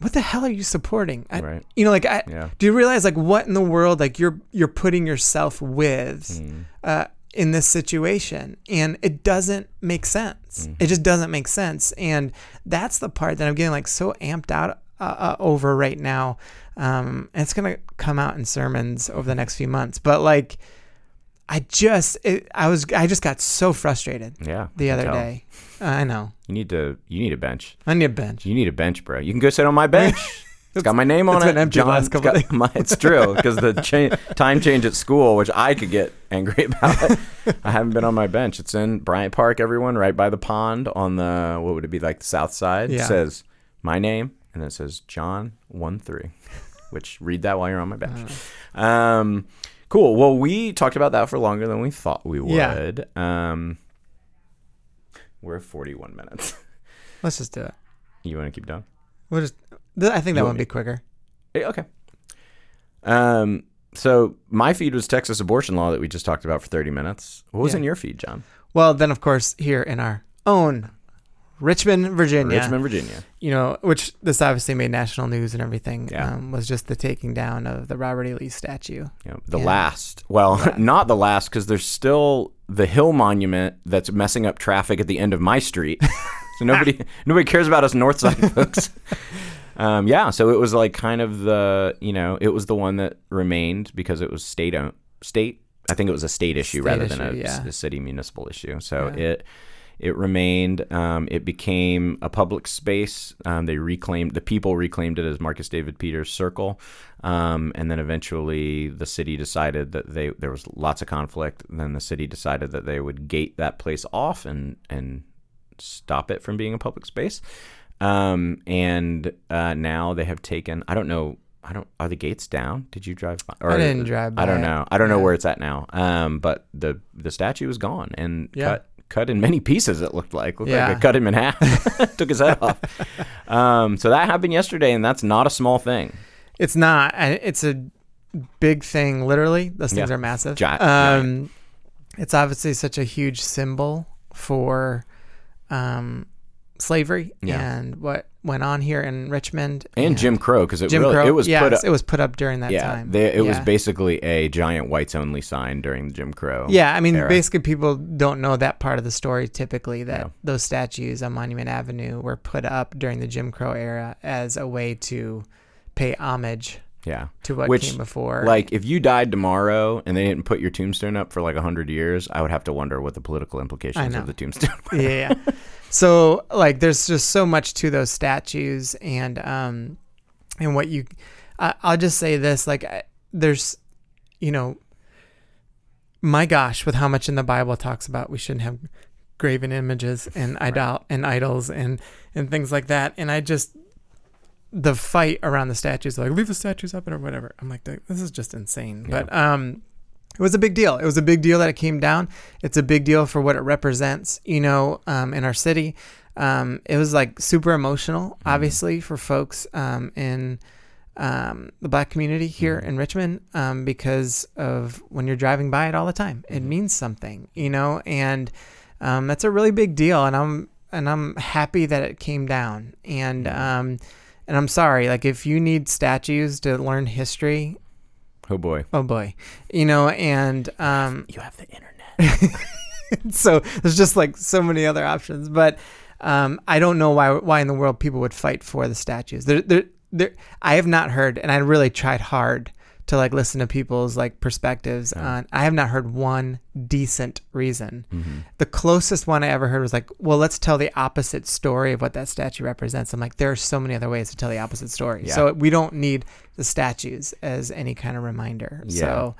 what the hell are you supporting? I, Right. You know, like, I, Yeah. do you realize like what in the world like you're you're putting yourself with Hmm. uh, in this situation, and it doesn't make sense. Mm-hmm. It just doesn't make sense, and that's the part that I'm getting like so amped out uh, uh, over right now. Um, and it's gonna come out in sermons over the next few months, but like. I just, it, I was, I just got so frustrated yeah, the other day. I know. You need to. You need a bench. I need a bench. You need a bench, bro. You can go sit on my bench. [LAUGHS] It's got my name on it's it. been empty John, last it's couple got my- it's true because the [LAUGHS] cha- time change at school, which I could get angry about. I haven't been on my bench. It's in Bryan Park. Everyone, right by the pond on the what would it be like the south side? It says my name and it says John one three. [LAUGHS] Which read that while you're on my bench. Uh-huh. Um, cool. Well, we talked about that for longer than we thought we Yeah. would. Um, we're 41 minutes. [LAUGHS] Let's just do it. You want to keep going? We'll just, I think that You would be quicker. Eh, Okay. Um. So my feed was Texas abortion law that we just talked about for 30 minutes. What was Yeah. in your feed, John? Well, then of course here in our own Richmond, Virginia, Richmond, Virginia. you know, which this obviously made national news and everything. Yeah. Um, was just the taking down of the Robert E. Lee statue. Know, the Yeah. last. Well, [LAUGHS] not the last because there's still the Hill Monument that's messing up traffic at the end of my street. [LAUGHS] so nobody nobody cares about us north side [LAUGHS] folks. Um, yeah, so it was like kind of the you know it was the one that remained because it was state owned state. I think it was a state issue State rather than a, yeah. a city municipal issue. So Yeah. it it remained. Um, it became a public space. Um, they reclaimed the people reclaimed it as Marcus David Peters Circle, um, and then eventually the city decided that they there was lots of conflict. Then the city decided that they would gate that place off and and stop it from being a public space. Um, and uh, now they have taken. I don't know. I don't. Are the gates down? Did you drive? By, or, I didn't drive I don't know. I don't know Yeah. where it's at now. Um, but the the statue is gone and Yeah. cut cut in many pieces. It looked like looked like Yeah. they cut him in half, [LAUGHS] [LAUGHS] took his head off. Um, so that happened yesterday, and that's not a small thing. It's not. It's a big thing. Literally, those things Yeah. are massive. Gi- um, it's obviously such a huge symbol for um, slavery Yeah. and what went on here in Richmond And Jim Crow, because it Jim really Crow. it was yeah, put up. it was put up during that yeah, time. they, it was basically a giant whites only sign during the Jim Crow. Yeah, I mean, era. basically, people don't know that part of the story typically that Yeah. those statues on Monument Avenue were put up during the Jim Crow era as a way to pay homage yeah. to what Which, came before. Like, if you died tomorrow and they didn't put your tombstone up for like hundred years, I would have to wonder what the political implications of the tombstone. [LAUGHS] were. yeah. So like, there's just so much to those statues, and um, and what you, I I'll just say this: like, I- there's, you know, my gosh, with how much in the Bible talks about we shouldn't have graven images and [LAUGHS] idol and idols and and things like that. And I just the fight around the statues, like leave the statues up or whatever. I'm like, this is just insane. But um, it was a big deal. It was a big deal that it came down. It's a big deal for what it represents, you know, um, in our city. Um, it was like super emotional, obviously, for folks um, in um, the black community here in Richmond um, because of when you're driving by it all the time. It means something, you know, and um, that's a really big deal. And I'm and I'm happy that it came down. And um, and I'm sorry, like if you need statues to learn history, Oh boy. oh boy, you know, and um, [LAUGHS] You have the internet. [LAUGHS] so there's just like so many other options. But um, I don't know why why in the world people would fight for the statues. There, there, there. I have not heard, and I really tried hard to like listen to people's like perspectives on. I have not heard one decent reason. Mm-hmm. The closest one I ever heard was like, well, let's tell the opposite story of what that statue represents. I'm like, there are so many other ways to tell the opposite story. Yeah. So we don't need the statues as any kind of reminder. Yeah. So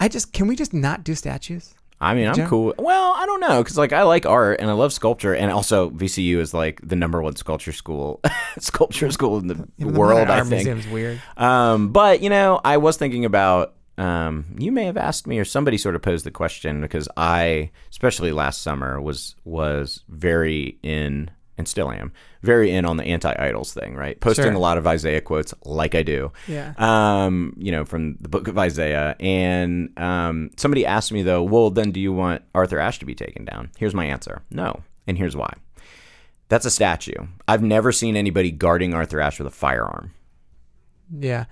I just can we just not do statues? I mean, I'm Joe? cool. Well, I don't know because like I like art and I love sculpture, and also VCU is like the number one sculpture school, [LAUGHS] sculpture school in the [LAUGHS] Even world. Modern I think. Museum's weird. Um, but you know, I was thinking about. Um, you may have asked me, or somebody sort of posed the question because I, especially last summer, was was very in and still am very in on the anti-idols thing, right? Posting Sure. a lot of Isaiah quotes, like I do. Yeah. Um, you know, from the book of Isaiah, and um, somebody asked me though, well, then do you want Arthur Ashe to be taken down? Here's my answer: no, and here's why. That's a statue. I've never seen anybody guarding Arthur Ashe with a firearm. Yeah.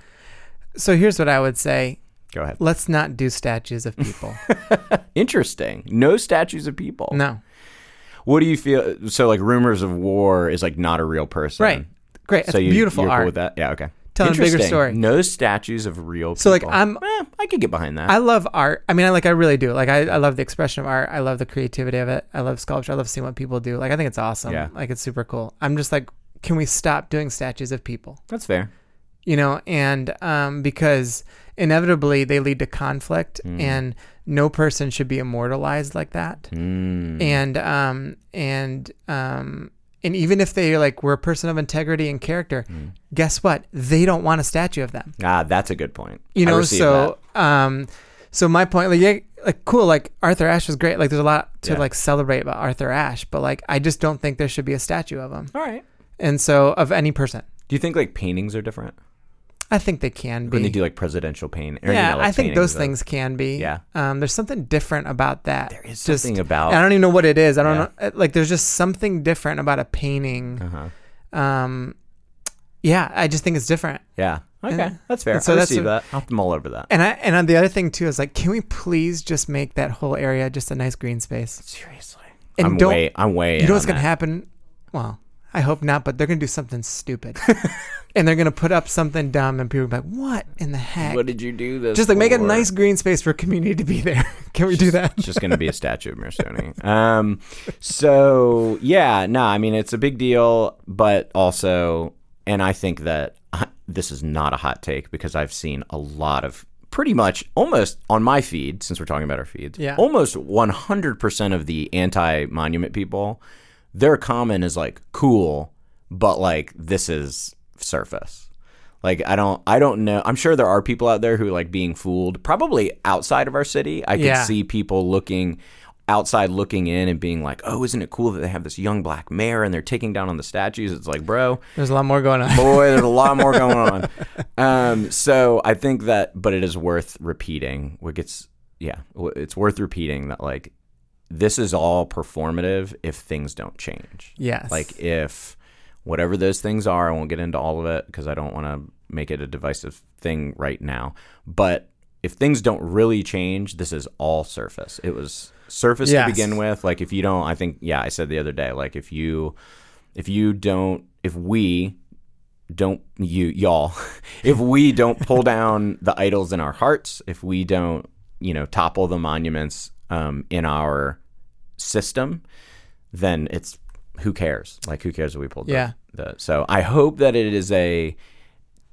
So here's what I would say. Go ahead. Let's not do statues of people. [LAUGHS] Interesting. No statues of people. no. What do you feel? So, like, rumors of war is like not a real person, Right. Great. That's So you, beautiful you're art. cool with that? Yeah. Okay. Telling a bigger story. No statues of real. People. So, like. I'm- Eh, I could get behind that. I love art. I mean, I like, I really do. Like, I, I love the expression of art. I love the creativity of it. I love sculpture. I love seeing what people do. Like, I think it's awesome. Yeah. Like, it's super cool. I'm just like, can we stop doing statues of people? That's fair. You know, and um, because inevitably they lead to conflict, Mm. and no person should be immortalized like that. Mm. and um and um and even if they like were a person of integrity and character Mm. guess what they don't want a statue of them Ah, that's a good point. you know receive so um so my point like yeah like cool like arthur ashe was great like there's a lot to Yeah. like celebrate about arthur ashe but like i just don't think there should be a statue of him. All right. and so of any person Do you think like paintings are different i think they can be when they do like presidential pain. or, yeah, like, I think those things can be. Yeah. Um, there's something different about that. There is Just- something about- I don't even know what it is. I don't Yeah. know. Like, there's just something different about a painting. Uh-huh. Um, yeah, I just think it's different. Yeah. Okay. And- that's fair. so I that's a- that. I'll have to mull over that. And I and the other thing too is like, can we please just make that whole area just a nice green space? Seriously. And I'm don't- way. I'm way. You know what's on gonna happen? Well, I hope not, but they're gonna do something stupid, [LAUGHS] and they're gonna put up something dumb, and people are like, "What in the heck?" What did you do this? just like make a for? nice green space for community to be there. [LAUGHS] Can we do that? It's just going to be a statue of Mayor Stoney. Um, so yeah, no, I mean it's a big deal, but also, and I think that uh, this is not a hot take because I've seen a lot of pretty much almost on my feed since we're talking about our feeds. Yeah. almost 100% of the anti-monument people, their comment is like cool, but like this is surface. Like I don't I don't know. I'm sure there are people out there who like being fooled. Probably outside of our city. I could Yeah. see people looking outside looking in and being like, "Oh, isn't it cool that they have this young black mayor and they're taking down on the statues?" It's like, "Bro, There's a lot more going on. boy, there's a lot more going [LAUGHS] on." Um, so I think that but it is worth repeating. What gets yeah, it's worth repeating that like this is all performative if things don't change. Yes. Like if whatever those things are, I won't get into all of it because I don't want to make it a divisive thing right now. But if things don't really change, this is all surface. It was surface Yes. to begin with. Like if you don't, I think yeah, I said the other day, like if you if you don't if we don't you y'all [LAUGHS] if we don't pull down the idols in our hearts if we don't you know topple the monuments um, in our system then it's who cares like who cares if we pulled Yeah. So i hope that it is a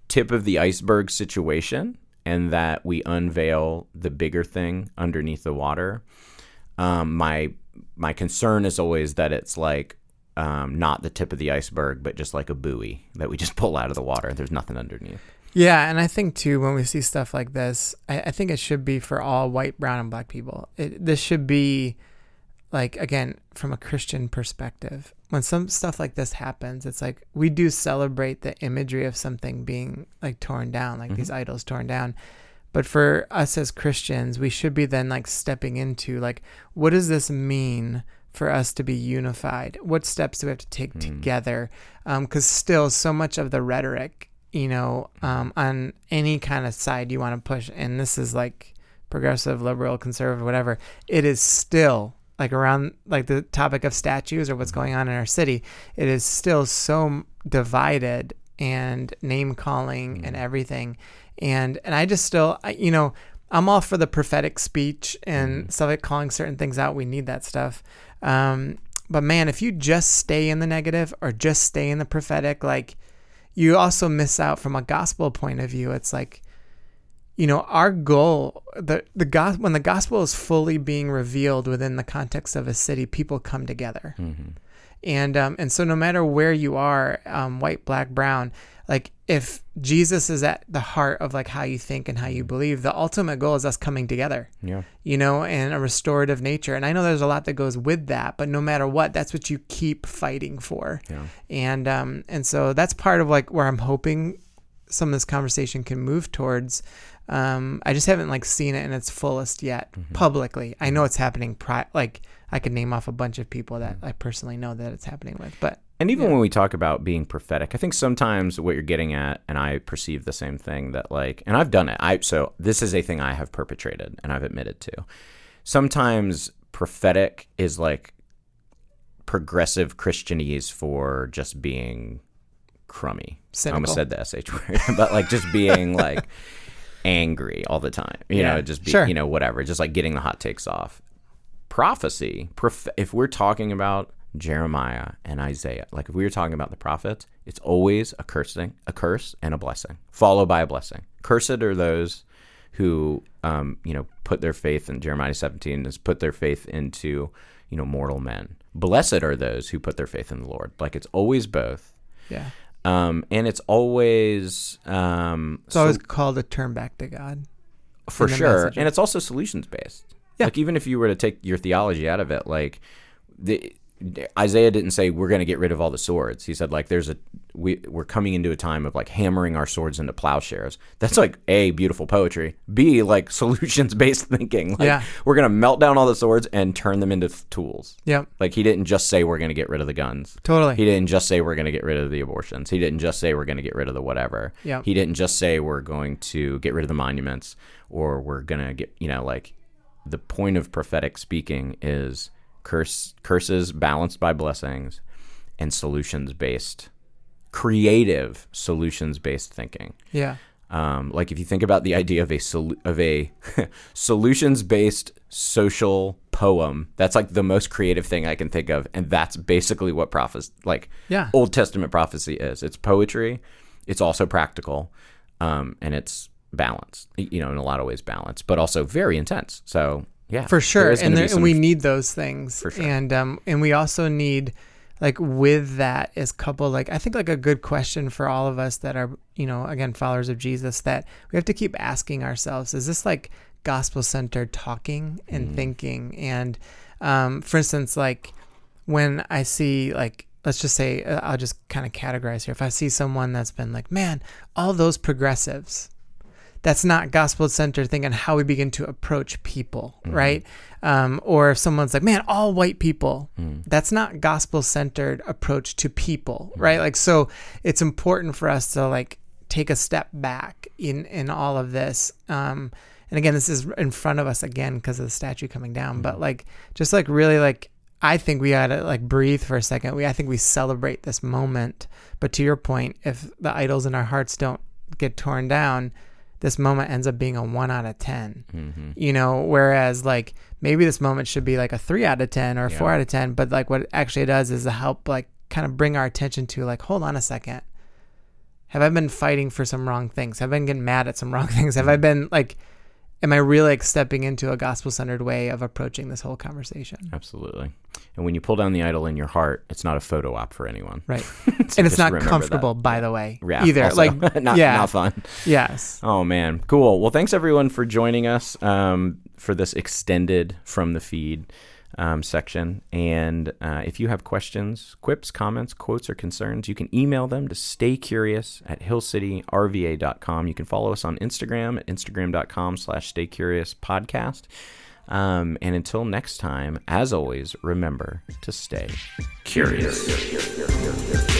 tip of the iceberg situation and that we unveil the bigger thing underneath the water um, my my concern is always that it's like um, not the tip of the iceberg, but just like a buoy that we [LAUGHS] just pull out of the water. There's nothing underneath. Yeah, and I think too when we see stuff like this, I, I think it should be for all white, brown, and black people. It, this should be like again from a Christian perspective. When some stuff like this happens, it's like we do celebrate the imagery of something being like torn down, like these mm-hmm. idols torn down. But for us as Christians, we should be then like stepping into like what does this mean for us to be unified? What steps do we have to take mm-hmm. together? Um, because still, so much of the rhetoric, you know, mm-hmm. um, on any kind of side you want to push, and this is like progressive, liberal, conservative, whatever, it is still like around like the topic of statues or what's going on in our city. It is still so divided and name calling and everything, and and I just still, I, you know. I'm all for the prophetic speech and stuff like calling certain things out. We need that stuff. Um, but man, if you just stay in the negative or just stay in the prophetic, like you also miss out from a gospel point of view. It's like, you know, our goal, the the gos- when the gospel is fully being revealed within the context of a city, people come together, and um, and so no matter where you are, um, white, black, brown, like if Jesus is at the heart of like how you think and how you believe, the ultimate goal is us coming together Yeah. you know, and a restorative nature. And I know there's a lot that goes with that, but no matter what, that's what you keep fighting for. Yeah. And um, and so that's part of like where I'm hoping some of this conversation can move towards. Um, I just haven't like seen it in its fullest yet mm-hmm. publicly. I know mm-hmm. it's happening. Pri- like I could name off a bunch of people that mm-hmm. I personally know that it's happening with, but And even when we talk about being prophetic, I think sometimes what you're getting at, and I perceive the same thing that like, and I've done it. I so this is a thing I have perpetrated and I've admitted to. Sometimes prophetic is like progressive Christianese for just being crummy. I almost said the sh [LAUGHS] word, but like just being like [LAUGHS] angry all the time. You Yeah, know, just be, sure. you know whatever, just like getting the hot takes off prophecy, prof- if we're talking about Jeremiah and Isaiah, like if we were talking about the prophets, it's always a cursing, a curse and a blessing, followed by a blessing. Cursed are those who, um, you know, put their faith in Jeremiah 17 is put their faith into, you know, mortal men. Blessed are those who put their faith in the Lord. Like it's always both. yeah, Um, and it's always, um, it's always called to turn back to God. for sure message. and it's also solutions based Yeah. like even if you were to take your theology out of it like the isaiah didn't say we're going to get rid of all the swords he said like there's a we, we're coming into a time of like hammering our swords into plowshares that's like a beautiful poetry b like [LAUGHS] solutions based thinking like Yeah. we're going to melt down all the swords and turn them into tools Yeah. like he didn't just say we're going to get rid of the guns totally. he didn't just say we're going to get rid of the abortions. He didn't just say we're going to get rid of the whatever. Yeah. He didn't just say we're going to get rid of the monuments or we're going to get, you know, like the point of prophetic speaking is curse curses balanced by blessings and solutions based creative solutions based thinking. yeah, Um, like if you think about the idea of a sol- of a [LAUGHS] solutions based social poem, that's like the most creative thing I can think of, and that's basically what prophecy, like Yeah. Old Testament prophecy, is. It's poetry, it's also practical, um, and it's balanced. You know, in a lot of ways balanced, but also very intense. So yeah, for sure and, there, and we need those things For sure. and um and we also need like with that is coupled like i think like a good question for all of us that are you know again followers of jesus that we have to keep asking ourselves is this like gospel centered talking and Mm. thinking and um for instance like when i see like let's just say uh, i'll just kind of categorize here if i see someone that's been like man all those progressives that's not gospel centered thinking how we begin to approach people, right? Um, or if someone's like, man, all white people, that's not gospel centered approach to people, right? Like, so it's important for us to like take a step back in in all of this. Um, and again, this is in front of us again because of the statue coming down, but like just like really like I think we gotta like breathe for a second. We I think we celebrate this moment. But to your point, if the idols in our hearts don't get torn down, this moment ends up being a one out of 10 Mm-hmm. You know, whereas like maybe this moment should be like a three out of ten or a four out of ten. But like what it actually does is to help like kind of bring our attention to like, hold on a second. Have I been fighting for some wrong things? Have I been getting mad at some wrong [LAUGHS] things? Have I been like am I really like stepping into a gospel centered way of approaching this whole conversation? Absolutely. And when you pull down the idol in your heart, it's not a photo op for anyone. Right. [LAUGHS] So and it's not comfortable, that. by the way, Yeah, either. also, Like, [LAUGHS] not, yeah, not fun. yes. Oh man, cool. Well, thanks everyone for joining us um, for this extended from the feed um, section. And uh, if you have questions, quips, comments, quotes, or concerns, you can email them to staycurious at hillcityrva.com. You can follow us on Instagram at instagram.com slash staycuriouspodcast. Um, and until next time, as always, remember to stay curious.